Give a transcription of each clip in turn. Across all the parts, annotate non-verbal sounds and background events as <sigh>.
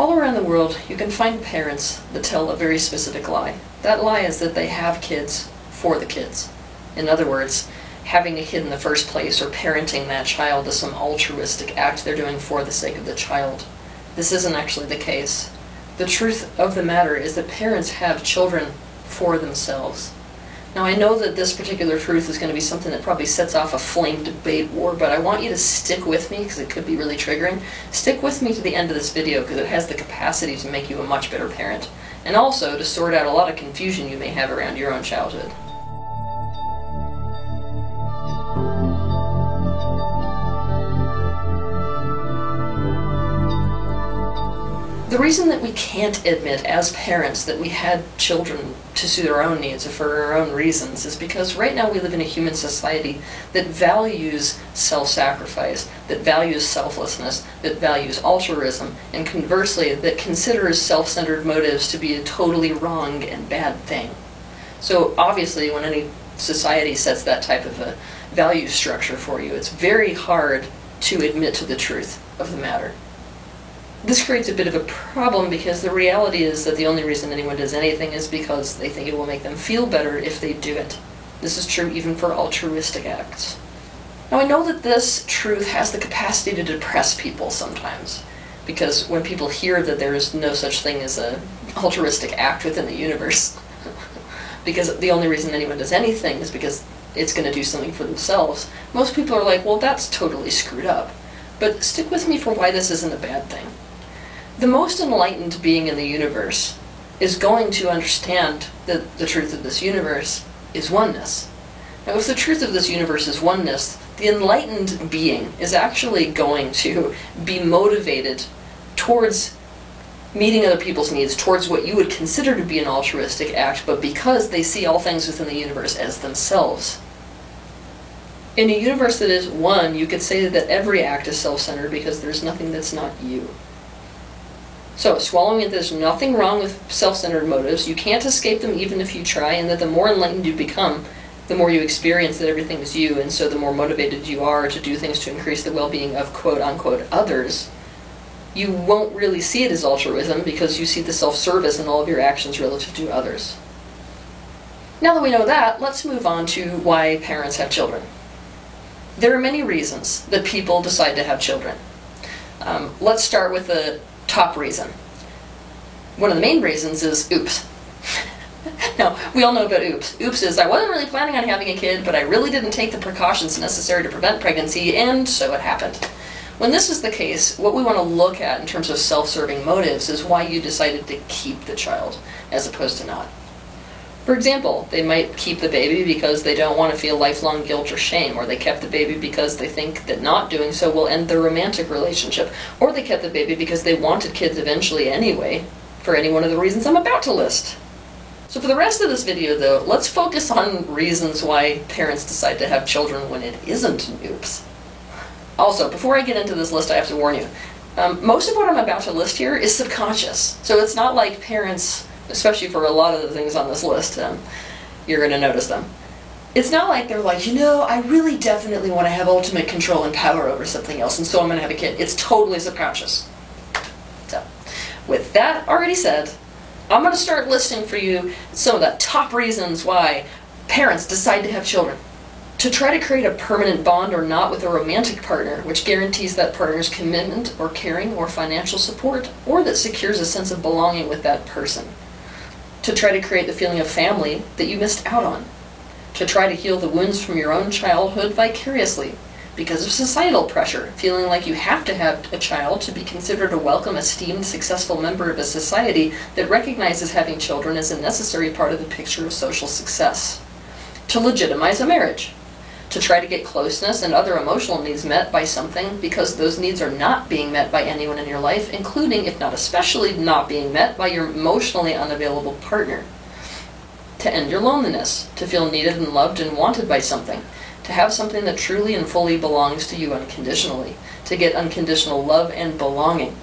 All around the world, you can find parents that tell a very specific lie. That lie is that they have kids for the kids. In other words, having a kid in the first place or parenting that child is some altruistic act they're doing for the sake of the child. This isn't actually the case. The truth of the matter is that parents have children for themselves. Now, I know that this particular truth is going to be something that probably sets off a flame debate war, but I want you to stick with me because it could be really triggering. Stick with me to the end of this video because it has the capacity to make you a much better parent, and also to sort out a lot of confusion you may have around your own childhood. The reason that we can't admit as parents that we had children to suit our own needs or for our own reasons is because right now we live in a human society that values self-sacrifice, that values selflessness, that values altruism, and conversely that considers self-centered motives to be a totally wrong and bad thing. So obviously when any society sets that type of a value structure for you, it's very hard to admit to the truth of the matter this creates a bit of a problem because the reality is that the only reason anyone does anything is because they think it will make them feel better if they do it. This is true even for altruistic acts. Now I know that this truth has the capacity to depress people sometimes, because when people hear that there is no such thing as an altruistic act within the universe, <laughs> because the only reason anyone does anything is because it's going to do something for themselves, most people are like, well, that's totally screwed up. But stick with me for why this isn't a bad thing. The most enlightened being in the universe is going to understand that the truth of this universe is oneness. Now, if the truth of this universe is oneness, the enlightened being is actually going to be motivated towards meeting other people's needs, towards what you would consider to be an altruistic act, but because they see all things within the universe as themselves. In a universe that is one, you could say that every act is self-centered because there's nothing that's not you. So, swallowing it, there's nothing wrong with self-centered motives. You can't escape them even if you try, and that the more enlightened you become, the more you experience that everything is you, and so the more motivated you are to do things to increase the well-being of quote-unquote others, you won't really see it as altruism because you see the self-service in all of your actions relative to others. Now that we know that, let's move on to why parents have children. There are many reasons that people decide to have children. Um, let's start with the top reason. One of the main reasons is oops. <laughs> now, we all know about oops. Oops is I wasn't really planning on having a kid, but I really didn't take the precautions necessary to prevent pregnancy, and so it happened. When this is the case, what we want to look at in terms of self-serving motives is why you decided to keep the child, as opposed to not. For example, they might keep the baby because they don't want to feel lifelong guilt or shame, or they kept the baby because they think that not doing so will end their romantic relationship, or they kept the baby because they wanted kids eventually anyway, for any one of the reasons I'm about to list. So for the rest of this video though, let's focus on reasons why parents decide to have children when it isn't oops. Also, before I get into this list, I have to warn you. Um, most of what I'm about to list here is subconscious. So it's not like parents especially for a lot of the things on this list, um, you're going to notice them. It's not like they're like, you know, I really definitely want to have ultimate control and power over something else, and so I'm going to have a kid. It's totally subconscious. So, with that already said, I'm going to start listing for you some of the top reasons why parents decide to have children. To try to create a permanent bond or not with a romantic partner, which guarantees that partner's commitment or caring or financial support, or that secures a sense of belonging with that person to try to create the feeling of family that you missed out on, to try to heal the wounds from your own childhood vicariously because of societal pressure, feeling like you have to have a child to be considered a welcome, esteemed, successful member of a society that recognizes having children as a necessary part of the picture of social success, to legitimize a marriage, to try to get closeness and other emotional needs met by something because those needs are not being met by anyone in your life, including, if not especially, not being met by your emotionally unavailable partner. To end your loneliness, to feel needed and loved and wanted by something, to have something that truly and fully belongs to you unconditionally, to get unconditional love and belonging.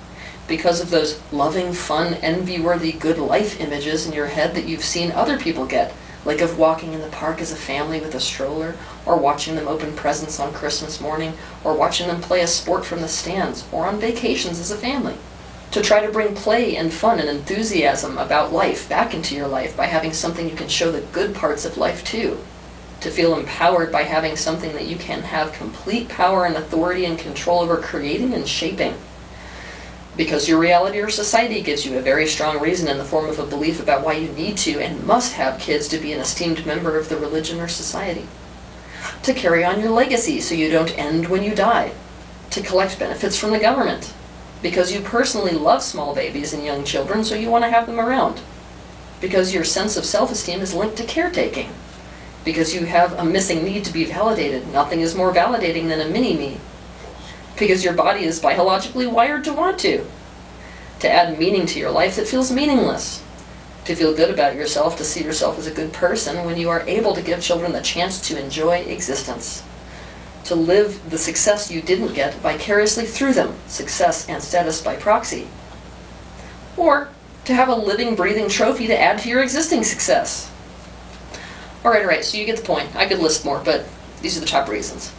Because of those loving, fun, envy-worthy, good life images in your head that you've seen other people get, like of walking in the park as a family with a stroller, or watching them open presents on Christmas morning, or watching them play a sport from the stands, or on vacations as a family. To try to bring play and fun and enthusiasm about life back into your life by having something you can show the good parts of life to. To feel empowered by having something that you can have complete power and authority and control over creating and shaping because your reality or society gives you a very strong reason in the form of a belief about why you need to and must have kids to be an esteemed member of the religion or society. To carry on your legacy so you don't end when you die. To collect benefits from the government. Because you personally love small babies and young children, so you want to have them around. Because your sense of self-esteem is linked to caretaking. Because you have a missing need to be validated. Nothing is more validating than a mini-me because your body is biologically wired to want to. To add meaning to your life that feels meaningless. To feel good about yourself, to see yourself as a good person when you are able to give children the chance to enjoy existence. To live the success you didn't get vicariously through them, success and status by proxy. Or to have a living, breathing trophy to add to your existing success. Alright, alright, so you get the point. I could list more, but these are the top reasons.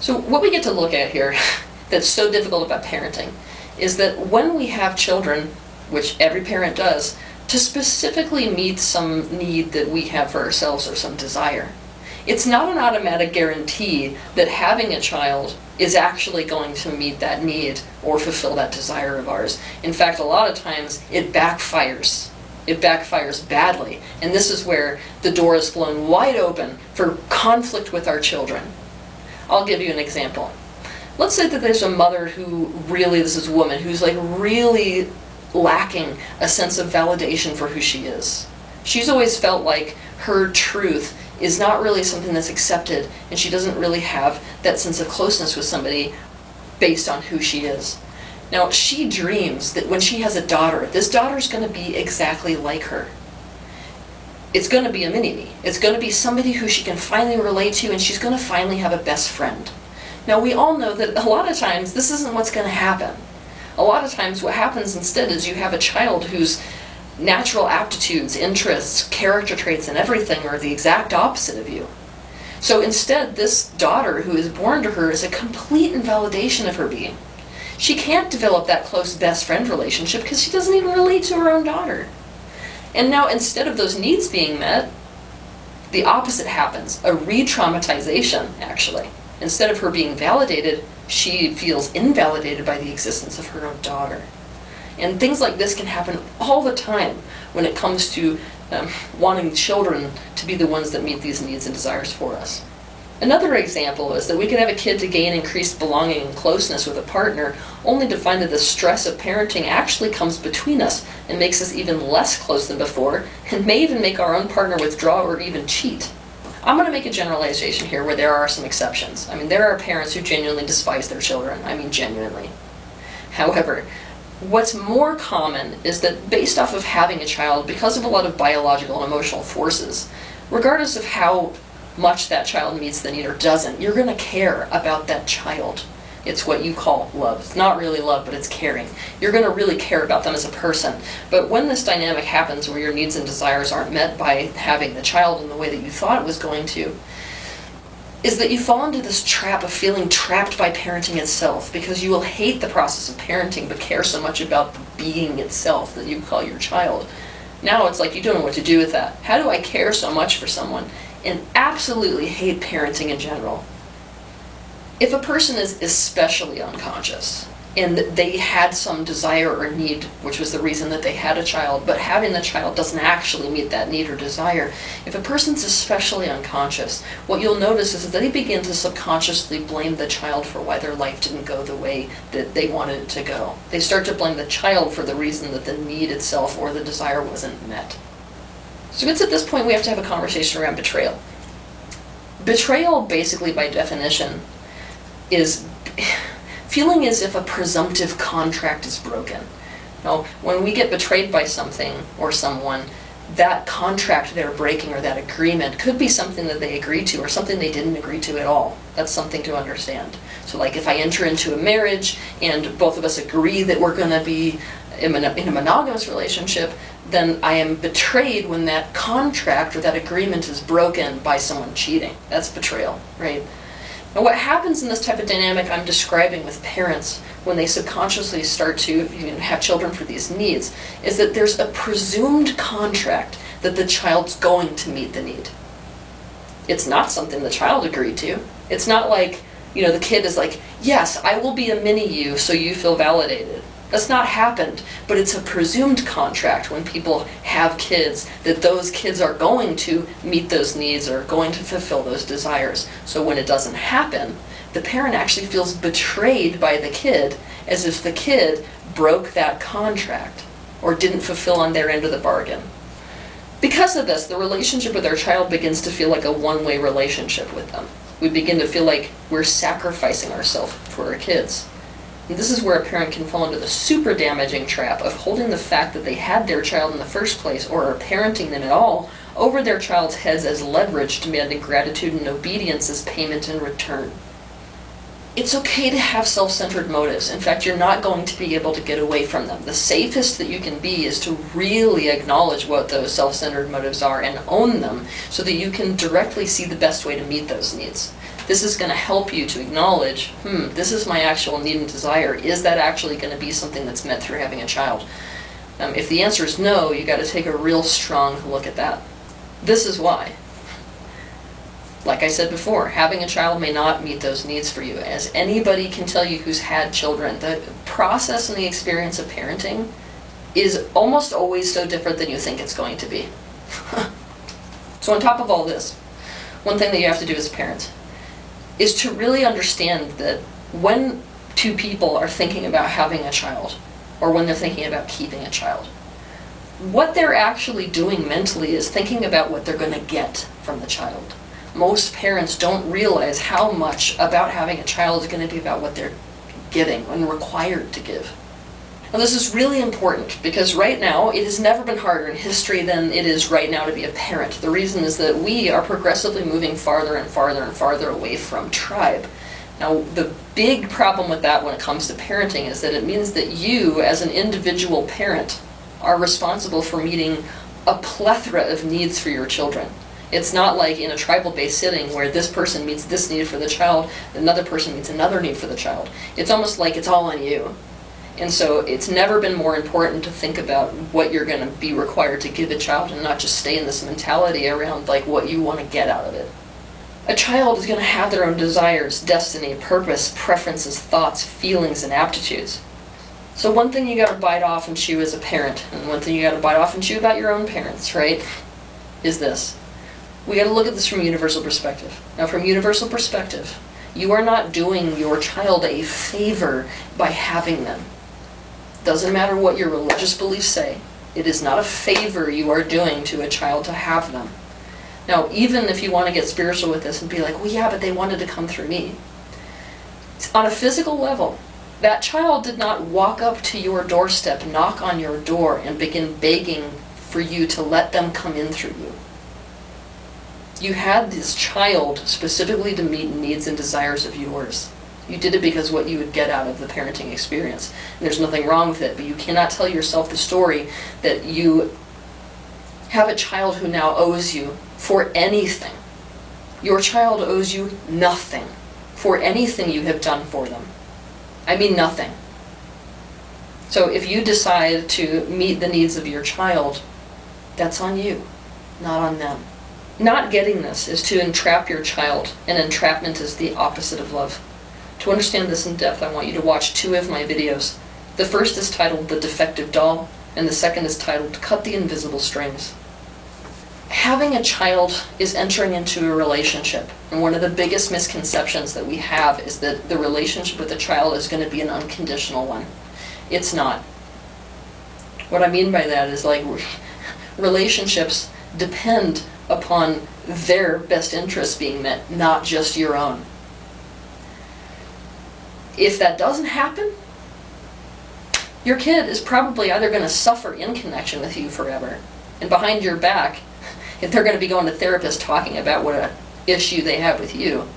So what we get to look at here <laughs> that's so difficult about parenting is that when we have children, which every parent does, to specifically meet some need that we have for ourselves or some desire. It's not an automatic guarantee that having a child is actually going to meet that need or fulfill that desire of ours. In fact, a lot of times it backfires. It backfires badly. And this is where the door is blown wide open for conflict with our children. I'll give you an example. Let's say that there's a mother who really, this is a woman, who's like really lacking a sense of validation for who she is. She's always felt like her truth is not really something that's accepted, and she doesn't really have that sense of closeness with somebody based on who she is. Now, she dreams that when she has a daughter, this daughter's going to be exactly like her it's going to be a mini-me. It's going to be somebody who she can finally relate to and she's going to finally have a best friend. Now we all know that a lot of times this isn't what's going to happen. A lot of times what happens instead is you have a child whose natural aptitudes, interests, character traits, and everything are the exact opposite of you. So instead, this daughter who is born to her is a complete invalidation of her being. She can't develop that close best friend relationship because she doesn't even relate to her own daughter. And now instead of those needs being met, the opposite happens, a re-traumatization actually. Instead of her being validated, she feels invalidated by the existence of her own daughter. And things like this can happen all the time when it comes to um, wanting children to be the ones that meet these needs and desires for us. Another example is that we can have a kid to gain increased belonging and closeness with a partner, only to find that the stress of parenting actually comes between us and makes us even less close than before, and may even make our own partner withdraw or even cheat. I'm going to make a generalization here where there are some exceptions. I mean, there are parents who genuinely despise their children. I mean, genuinely. However, what's more common is that based off of having a child, because of a lot of biological and emotional forces, regardless of how much that child meets the need or doesn't, you're going to care about that child. It's what you call love. It's not really love, but it's caring. You're going to really care about them as a person. But when this dynamic happens where your needs and desires aren't met by having the child in the way that you thought it was going to, is that you fall into this trap of feeling trapped by parenting itself because you will hate the process of parenting but care so much about the being itself that you call your child. Now it's like you don't know what to do with that. How do I care so much for someone and absolutely hate parenting in general. If a person is especially unconscious and they had some desire or need, which was the reason that they had a child, but having the child doesn't actually meet that need or desire, if a person's especially unconscious, what you'll notice is that they begin to subconsciously blame the child for why their life didn't go the way that they wanted it to go. They start to blame the child for the reason that the need itself or the desire wasn't met. So it's at this point we have to have a conversation around betrayal. Betrayal, basically by definition, is <sighs> feeling as if a presumptive contract is broken. Now, when we get betrayed by something or someone, that contract they're breaking or that agreement could be something that they agreed to or something they didn't agree to at all. That's something to understand. So like if I enter into a marriage and both of us agree that we're going to be in a monogamous relationship, then I am betrayed when that contract or that agreement is broken by someone cheating. That's betrayal, right? Now, what happens in this type of dynamic I'm describing with parents when they subconsciously start to you know, have children for these needs is that there's a presumed contract that the child's going to meet the need. It's not something the child agreed to. It's not like, you know, the kid is like, yes, I will be a mini you so you feel validated. That's not happened, but it's a presumed contract when people have kids that those kids are going to meet those needs or going to fulfill those desires. So when it doesn't happen, the parent actually feels betrayed by the kid as if the kid broke that contract or didn't fulfill on their end of the bargain. Because of this, the relationship with our child begins to feel like a one way relationship with them. We begin to feel like we're sacrificing ourselves for our kids. This is where a parent can fall into the super damaging trap of holding the fact that they had their child in the first place or are parenting them at all over their child's heads as leverage, demanding gratitude and obedience as payment in return. It's okay to have self centered motives. In fact, you're not going to be able to get away from them. The safest that you can be is to really acknowledge what those self centered motives are and own them so that you can directly see the best way to meet those needs. This is going to help you to acknowledge, hmm, this is my actual need and desire. Is that actually going to be something that's met through having a child? Um, if the answer is no, you got to take a real strong look at that. This is why. Like I said before, having a child may not meet those needs for you. As anybody can tell you who's had children, the process and the experience of parenting is almost always so different than you think it's going to be. <laughs> so, on top of all this, one thing that you have to do as a parent is to really understand that when two people are thinking about having a child or when they're thinking about keeping a child, what they're actually doing mentally is thinking about what they're going to get from the child. Most parents don't realize how much about having a child is going to be about what they're giving and required to give. Now, this is really important because right now it has never been harder in history than it is right now to be a parent. The reason is that we are progressively moving farther and farther and farther away from tribe. Now, the big problem with that when it comes to parenting is that it means that you, as an individual parent, are responsible for meeting a plethora of needs for your children. It's not like in a tribal based setting where this person meets this need for the child, another person meets another need for the child. It's almost like it's all on you. And so it's never been more important to think about what you're going to be required to give a child and not just stay in this mentality around like what you want to get out of it. A child is going to have their own desires, destiny, purpose, preferences, thoughts, feelings, and aptitudes. So one thing you got to bite off and chew as a parent, and one thing you got to bite off and chew about your own parents, right, is this. We got to look at this from a universal perspective. Now, from universal perspective, you are not doing your child a favor by having them. Doesn't matter what your religious beliefs say, it is not a favor you are doing to a child to have them. Now, even if you want to get spiritual with this and be like, well, yeah, but they wanted to come through me. On a physical level, that child did not walk up to your doorstep, knock on your door, and begin begging for you to let them come in through you. You had this child specifically to meet needs and desires of yours. You did it because what you would get out of the parenting experience. And there's nothing wrong with it, but you cannot tell yourself the story that you have a child who now owes you for anything. Your child owes you nothing for anything you have done for them. I mean, nothing. So if you decide to meet the needs of your child, that's on you, not on them. Not getting this is to entrap your child, and entrapment is the opposite of love. To understand this in depth, I want you to watch two of my videos. The first is titled The Defective Doll, and the second is titled Cut the Invisible Strings. Having a child is entering into a relationship, and one of the biggest misconceptions that we have is that the relationship with the child is going to be an unconditional one. It's not. What I mean by that is like <laughs> relationships depend upon their best interests being met, not just your own. If that doesn't happen, your kid is probably either going to suffer in connection with you forever, and behind your back, if <laughs> they're going to be going to therapists talking about what a issue they have with you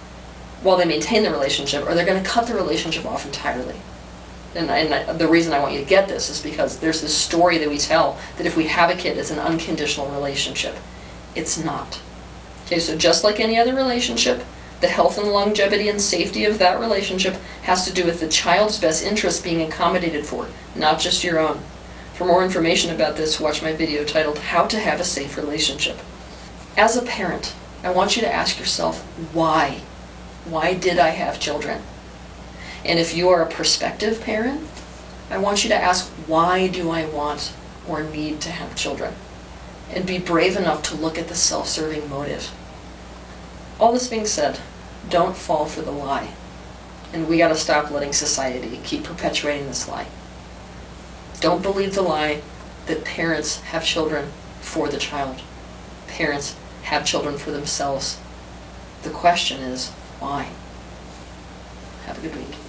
while they maintain the relationship, or they're going to cut the relationship off entirely. And, and the reason I want you to get this is because there's this story that we tell that if we have a kid, it's an unconditional relationship. It's not. Okay, so just like any other relationship, The health and longevity and safety of that relationship has to do with the child's best interest being accommodated for, not just your own. For more information about this, watch my video titled How to Have a Safe Relationship. As a parent, I want you to ask yourself, why? Why did I have children? And if you are a prospective parent, I want you to ask, why do I want or need to have children? And be brave enough to look at the self-serving motive. All this being said, don't fall for the lie. And we gotta stop letting society keep perpetuating this lie. Don't believe the lie that parents have children for the child. Parents have children for themselves. The question is, why? Have a good week.